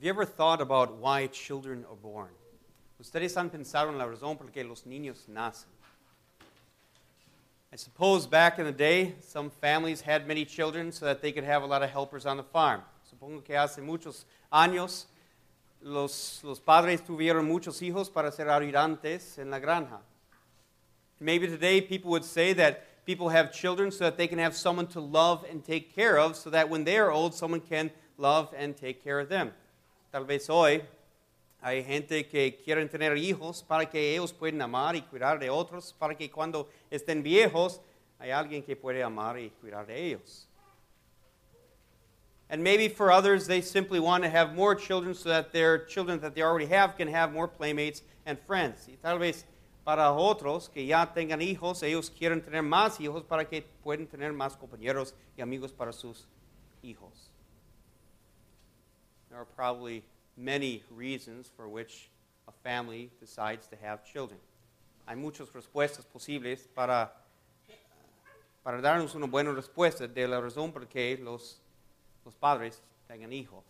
Have you ever thought about why children are born? Ustedes han pensado en la razón por que los niños nacen. I suppose back in the day, some families had many children so that they could have a lot of helpers on the farm. Supongo que hace muchos años los, los padres tuvieron muchos hijos para ser ayudantes en la granja. Maybe today people would say that people have children so that they can have someone to love and take care of, so that when they are old, someone can love and take care of them. Tal vez hoy hay gente que quieren tener hijos para que ellos puedan amar y cuidar de otros, para que cuando estén viejos hay alguien que puede amar y cuidar de ellos. And maybe for others, they simply want to have more children so that their children that they already have can have more playmates and friends. Y tal vez para otros que ya tengan hijos, ellos quieren tener más hijos para que puedan tener más compañeros y amigos para sus hijos. Are probably many reasons for which a family decides to have children. Hay muchas respuestas posibles para, para darnos una buena respuesta de la razón por qué los, los padres tengan hijos.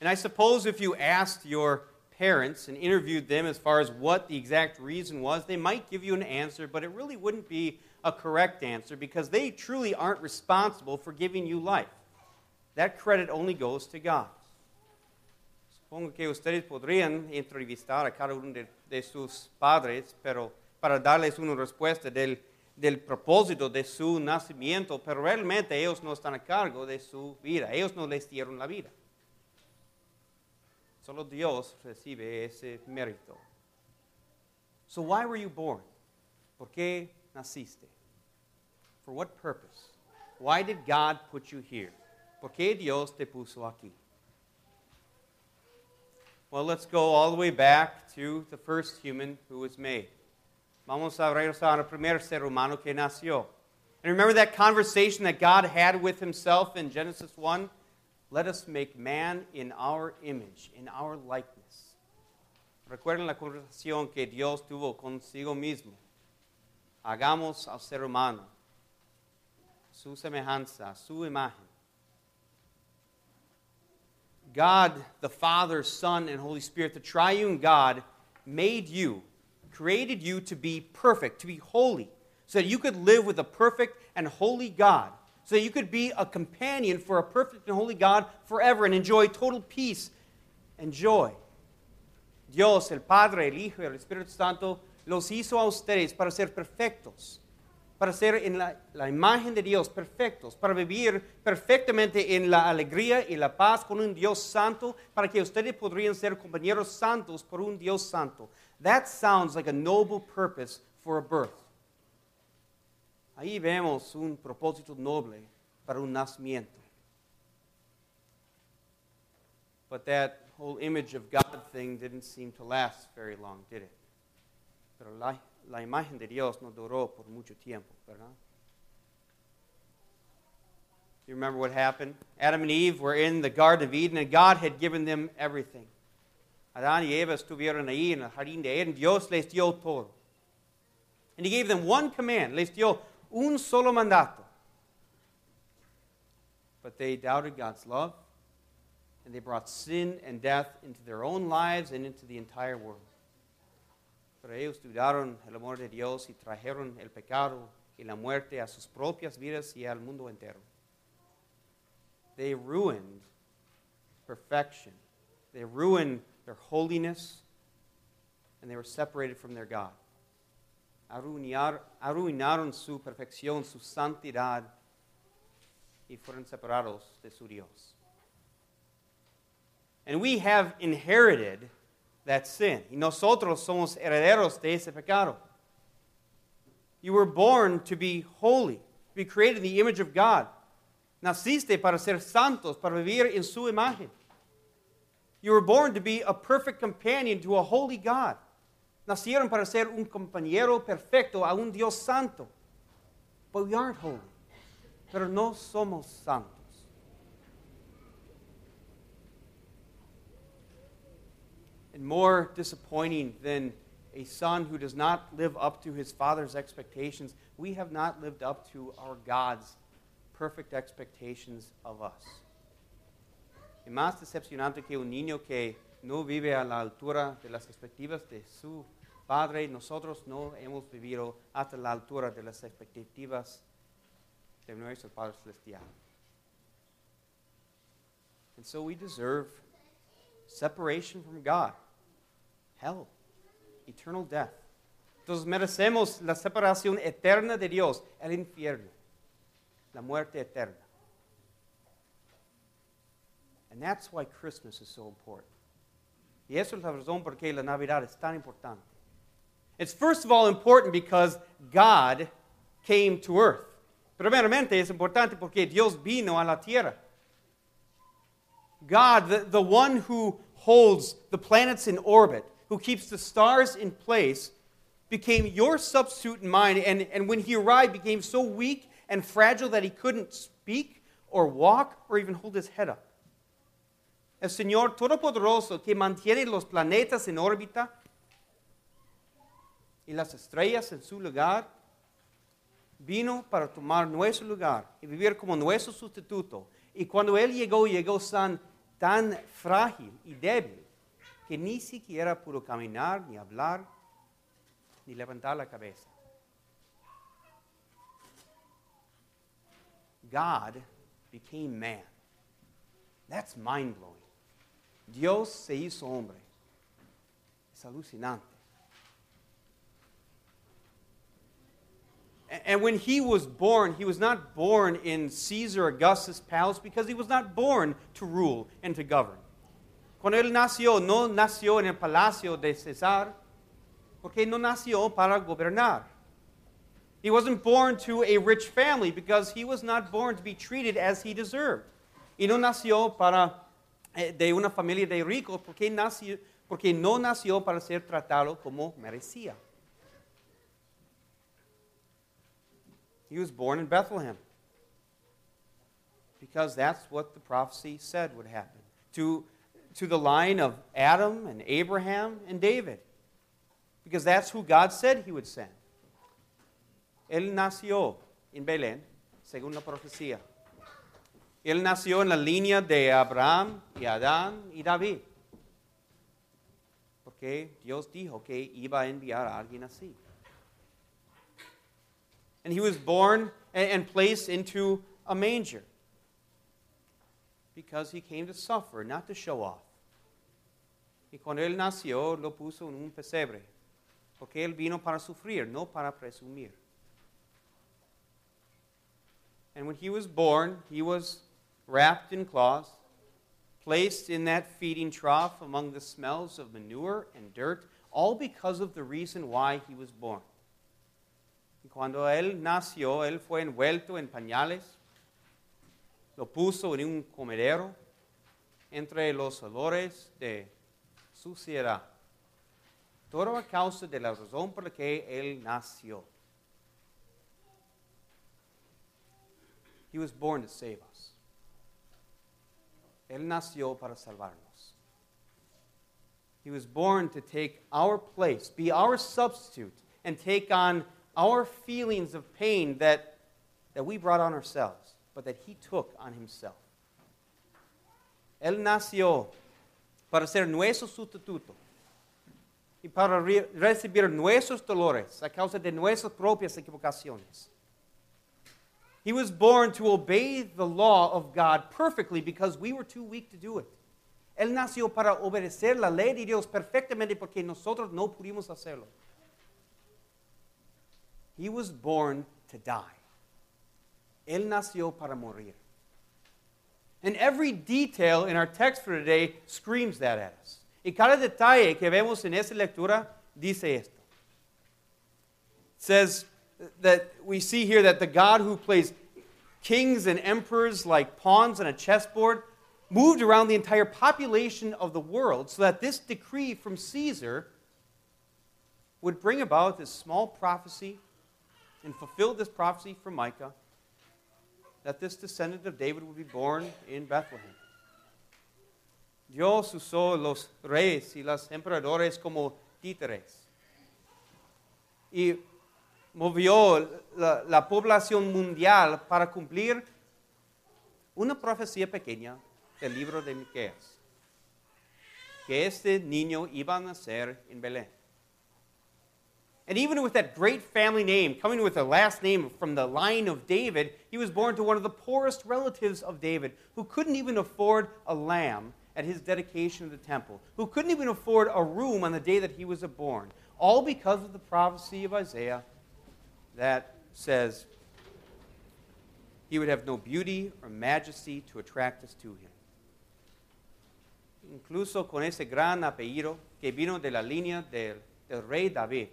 And I suppose if you asked your parents and interviewed them as far as what the exact reason was, they might give you an answer, but it really wouldn't be a correct answer because they truly aren't responsible for giving you life. That credit only goes to God. Supongo que ustedes podrían entrevistar a cada uno de, de sus padres, pero para darles una respuesta del, del propósito de su nacimiento, pero realmente ellos no están a cargo de su vida, ellos no les dieron la vida. Solo Dios recibe ese mérito. So why were you born? ¿Por qué naciste? For what purpose? Why did God put you here? ¿Por qué Dios te puso aquí? Well, let's go all the way back to the first human who was made. Vamos a regresar al primer ser humano que nació. And remember that conversation that God had with himself in Genesis 1? Let us make man in our image, in our likeness. Recuerden la conversación que Dios tuvo consigo mismo. Hagamos al ser humano su semejanza, su imagen. God, the Father, Son, and Holy Spirit, the triune God, made you, created you to be perfect, to be holy, so that you could live with a perfect and holy God, so that you could be a companion for a perfect and holy God forever and enjoy total peace and joy. Dios, el Padre, el Hijo y el Espíritu Santo, los hizo a ustedes para ser perfectos para ser en la, la, imagen de Dios perfectos, para vivir perfectamente en la alegría y la paz con un Dios santo, para que ustedes podrían ser compañeros santos por un Dios santo. That sounds like a noble purpose for a birth. Ahí vemos un propósito noble para un nacimiento. But that whole image of God thing didn't seem to last very long, did it? Pero la, la imagen de Dios no duró por mucho tiempo, ¿verdad? You remember what happened? Adam and Eve were in the Garden of Eden, and God had given them everything. Adán y Eva estuvieron ahí en el jardín de Eden. Dios les dio todo. And He gave them one command. Les dio un solo mandato. But they doubted God's love, and they brought sin and death into their own lives and into the entire world. Pero ellos dudaron el amor de Dios y trajeron el pecado y la muerte a sus propias vidas y al mundo entero. They ruined perfection. They ruined their holiness and they were separated from their God. Arruinaron su perfección, su santidad y fueron separados de su Dios. And we have inherited that sin. Y nosotros somos herederos de ese pecado. You were born to be holy, to be created in the image of God. Naciste para ser santos, para vivir en su imagen. You were born to be a perfect companion to a holy God. Nacieron para ser un compañero perfecto a un Dios santo. But we aren't holy. Pero no somos santos. And more disappointing than a son who does not live up to his father's expectations, we have not lived up to our God's perfect expectations of us. y más decepcionante que un niño que no vive a la altura de las expectativas de su padre. Nosotros no hemos vivido hasta la altura de las expectativas de nuestro Padre Celestial. And so we deserve separation from God, hell, eternal death. Entonces merecemos la separación eterna de Dios, el infierno, la muerte eterna. And that's why Christmas is so important. Y eso es la razón por qué la Navidad es tan importante. It's first of all important because God came to earth. Primeramente es importante porque Dios vino a la tierra. God, the, the one who holds the planets in orbit, who keeps the stars in place, became your substitute in mine. And, and when he arrived, became so weak and fragile that he couldn't speak or walk or even hold his head up. El Señor Todopoderoso que mantiene los planetas en órbita y las estrellas en su lugar, vino para tomar nuestro lugar y vivir como nuestro sustituto. Y cuando Él llegó, llegó tan, tan frágil y débil que ni siquiera pudo caminar, ni hablar, ni levantar la cabeza. God became man. That's mind blowing. Dios se hizo hombre. Es alucinante. And when he was born, he was not born in Caesar Augustus' palace because he was not born to rule and to govern. Cuando él nació, no nació en el palacio de César, porque no nació para gobernar. He wasn't born to a rich family because he was not born to be treated as he deserved. Y no nació para, eh, de una familia de ricos porque, nació, porque no nació para ser tratado como merecía. He was born in Bethlehem because that's what the prophecy said would happen to, to the line of Adam and Abraham and David because that's who God said he would send. Él nació en Belén, según la profecía. Él nació en la línea de Abraham y Adán y David. Porque Dios dijo que iba a enviar a alguien así. And he was born and placed into a manger because he came to suffer, not to show off. Y cuando él nació, lo puso en un pesebre, porque él vino para sufrir, no para presumir. And when he was born, he was wrapped in cloths, placed in that feeding trough among the smells of manure and dirt, all because of the reason why he was born. Y cuando él nació, él fue envuelto en pañales, lo puso en un comedero entre los olores de suciedad. Todo a causa de la razón por la que él nació. He was born to save us. Él nació para salvarnos. He was born to take our place, be our substitute, and take on our feelings of pain that, that we brought on ourselves, but that He took on Himself. Él nació para ser nuestro sustituto y para re recibir nuestros dolores a causa de nuestras propias equivocaciones. He was born to obey the law of God perfectly because we were too weak to do it. Él nació para obedecer la ley de Dios perfectamente porque nosotros no pudimos hacerlo. He was born to die. Él nació para morir. And every detail in our text for today screams that at us. Y cada detalle que vemos en esta lectura dice esto. It says that we see here that the God who plays kings and emperors like pawns on a chessboard moved around the entire population of the world so that this decree from Caesar would bring about this small prophecy and fulfill this prophecy from Micah that this descendant of David would be born in Bethlehem. Dios usó los reyes y los emperadores como títeres. Y movió la, la, población mundial para cumplir una profecía pequeña del libro de Miqueas, que este niño iba a nacer en Belén. And even with that great family name, coming with a last name from the line of David, he was born to one of the poorest relatives of David, who couldn't even afford a lamb at his dedication of the temple, who couldn't even afford a room on the day that he was born, all because of the prophecy of Isaiah that says he would have no beauty or majesty to attract us to him. Incluso con ese gran apellido que vino de la línea del, del rey David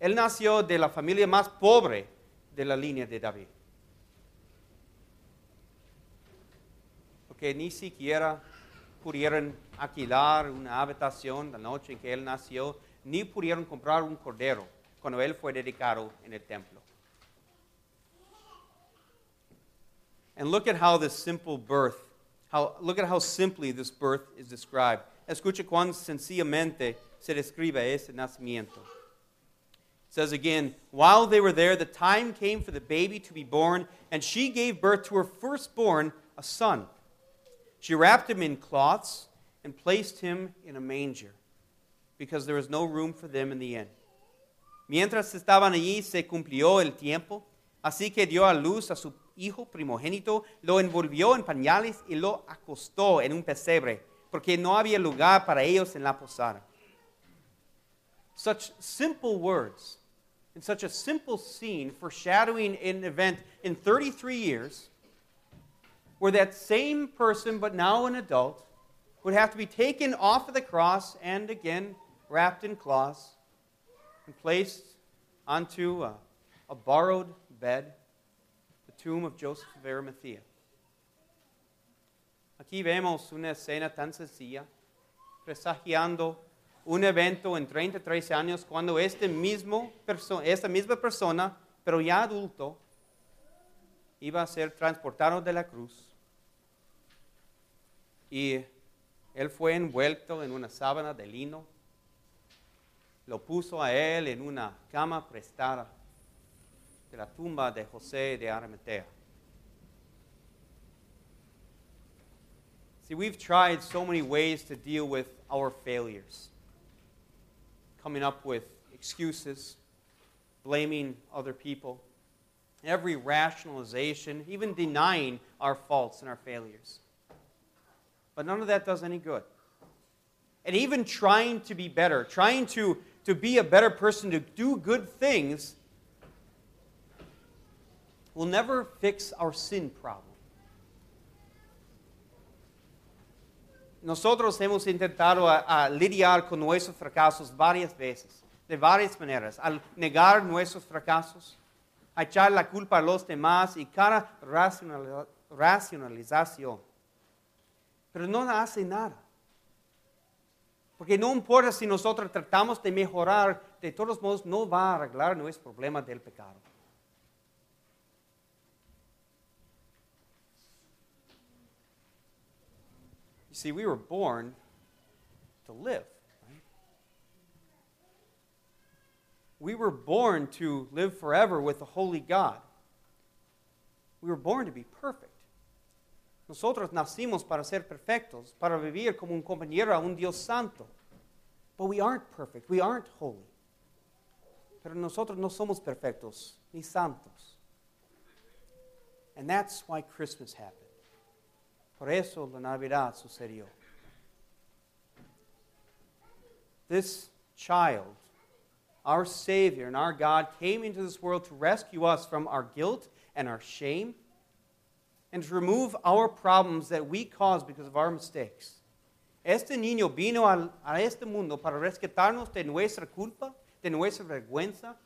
Él nació de la familia más pobre de la línea de David. Porque ni siquiera pudieron alquilar una habitación la noche en que él nació, ni pudieron comprar un cordero cuando él fue dedicado en el templo. And look at how this simple birth, how, look at how simply this birth is described. Escucha cuán sencillamente se describe ese nacimiento says again, while they were there, the time came for the baby to be born, and she gave birth to her firstborn, a son. She wrapped him in cloths and placed him in a manger, because there was no room for them in the inn. Mientras estaban allí, se cumplió el tiempo, así que dio a luz a su hijo primogénito, lo envolvió en pañales y lo acostó en un pesebre, porque no había lugar para ellos en la posada. Such simple words in such a simple scene foreshadowing an event in 33 years where that same person, but now an adult, would have to be taken off of the cross and again wrapped in cloths and placed onto a, a borrowed bed, the tomb of Joseph of Arimathea. Aquí vemos una escena tan sencilla, presagiando un evento en 33 años cuando este mismo esta misma persona, pero ya adulto, iba a ser transportado de la cruz. Y él fue envuelto en una sábana de lino, lo puso a él en una cama prestada de la tumba de José de Arimatea. See, we've tried so many ways to deal with our failures coming up with excuses, blaming other people, every rationalization, even denying our faults and our failures. But none of that does any good. And even trying to be better, trying to, to be a better person, to do good things, will never fix our sin problem. Nosotros hemos intentado lidiar con nuestros fracasos varias veces, de varias maneras, al negar nuestros fracasos, a echar la culpa a los demás y cada racionalización. Pero no hace nada. Porque no importa si nosotros tratamos de mejorar, de todos modos no va a arreglar nuestro problema del pecado. See, we were born to live. Right? We were born to live forever with the holy God. We were born to be perfect. Nosotros nacimos para ser perfectos, para vivir como un compañero a un Dios santo. But we aren't perfect. We aren't holy. Pero nosotros no somos perfectos ni santos. And that's why Christmas happened. Por eso la Navidad sucedió. This child, our Savior and our God, came into this world to rescue us from our guilt and our shame and to remove our problems that we cause because of our mistakes. Este niño vino a, a este mundo para rescatarnos de nuestra culpa, de nuestra vergüenza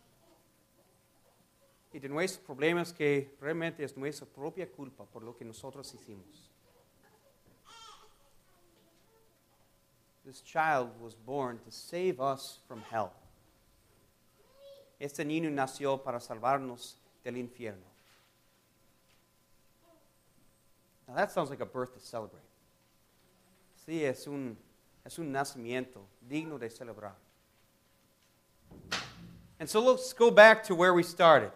y de nuestros problemas que realmente es nuestra propia culpa por lo que nosotros hicimos. This child was born to save us from hell. Este niño nació para salvarnos del infierno. Now that sounds like a birth to celebrate. Sí, es un, es un nacimiento digno de celebrar. And so let's go back to where we started.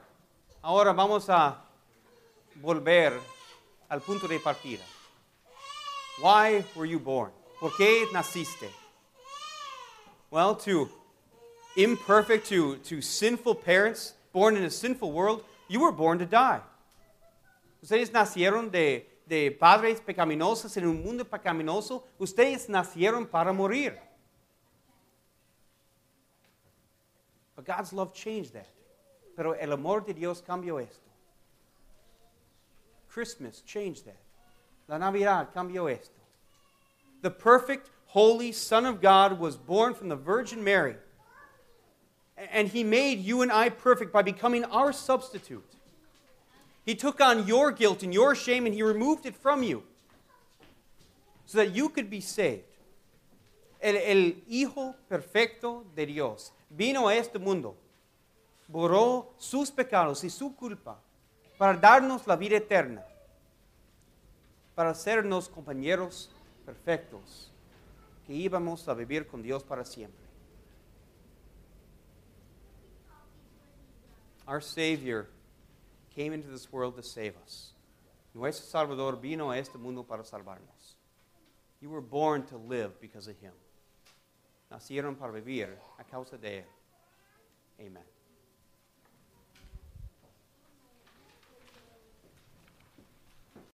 Ahora vamos a volver al punto de partida. Why were you born? ¿Por qué naciste? Well, to imperfect, to, to sinful parents, born in a sinful world, you were born to die. Ustedes nacieron de, de padres pecaminosos en un mundo pecaminoso. Ustedes nacieron para morir. But God's love changed that. Pero el amor de Dios cambió esto. Christmas changed that. La Navidad cambió esto. The perfect, holy Son of God was born from the Virgin Mary. And he made you and I perfect by becoming our substitute. He took on your guilt and your shame and he removed it from you so that you could be saved. El, el Hijo perfecto de Dios vino a este mundo, borró sus pecados y su culpa para darnos la vida eterna, para hacernos compañeros perfectos que íbamos a vivir con Dios para siempre. Our Savior came into this world to save us. Nuestro Salvador vino a este mundo para salvarnos. You were born to live because of Him. Nacieron para vivir a causa de Él. Amen.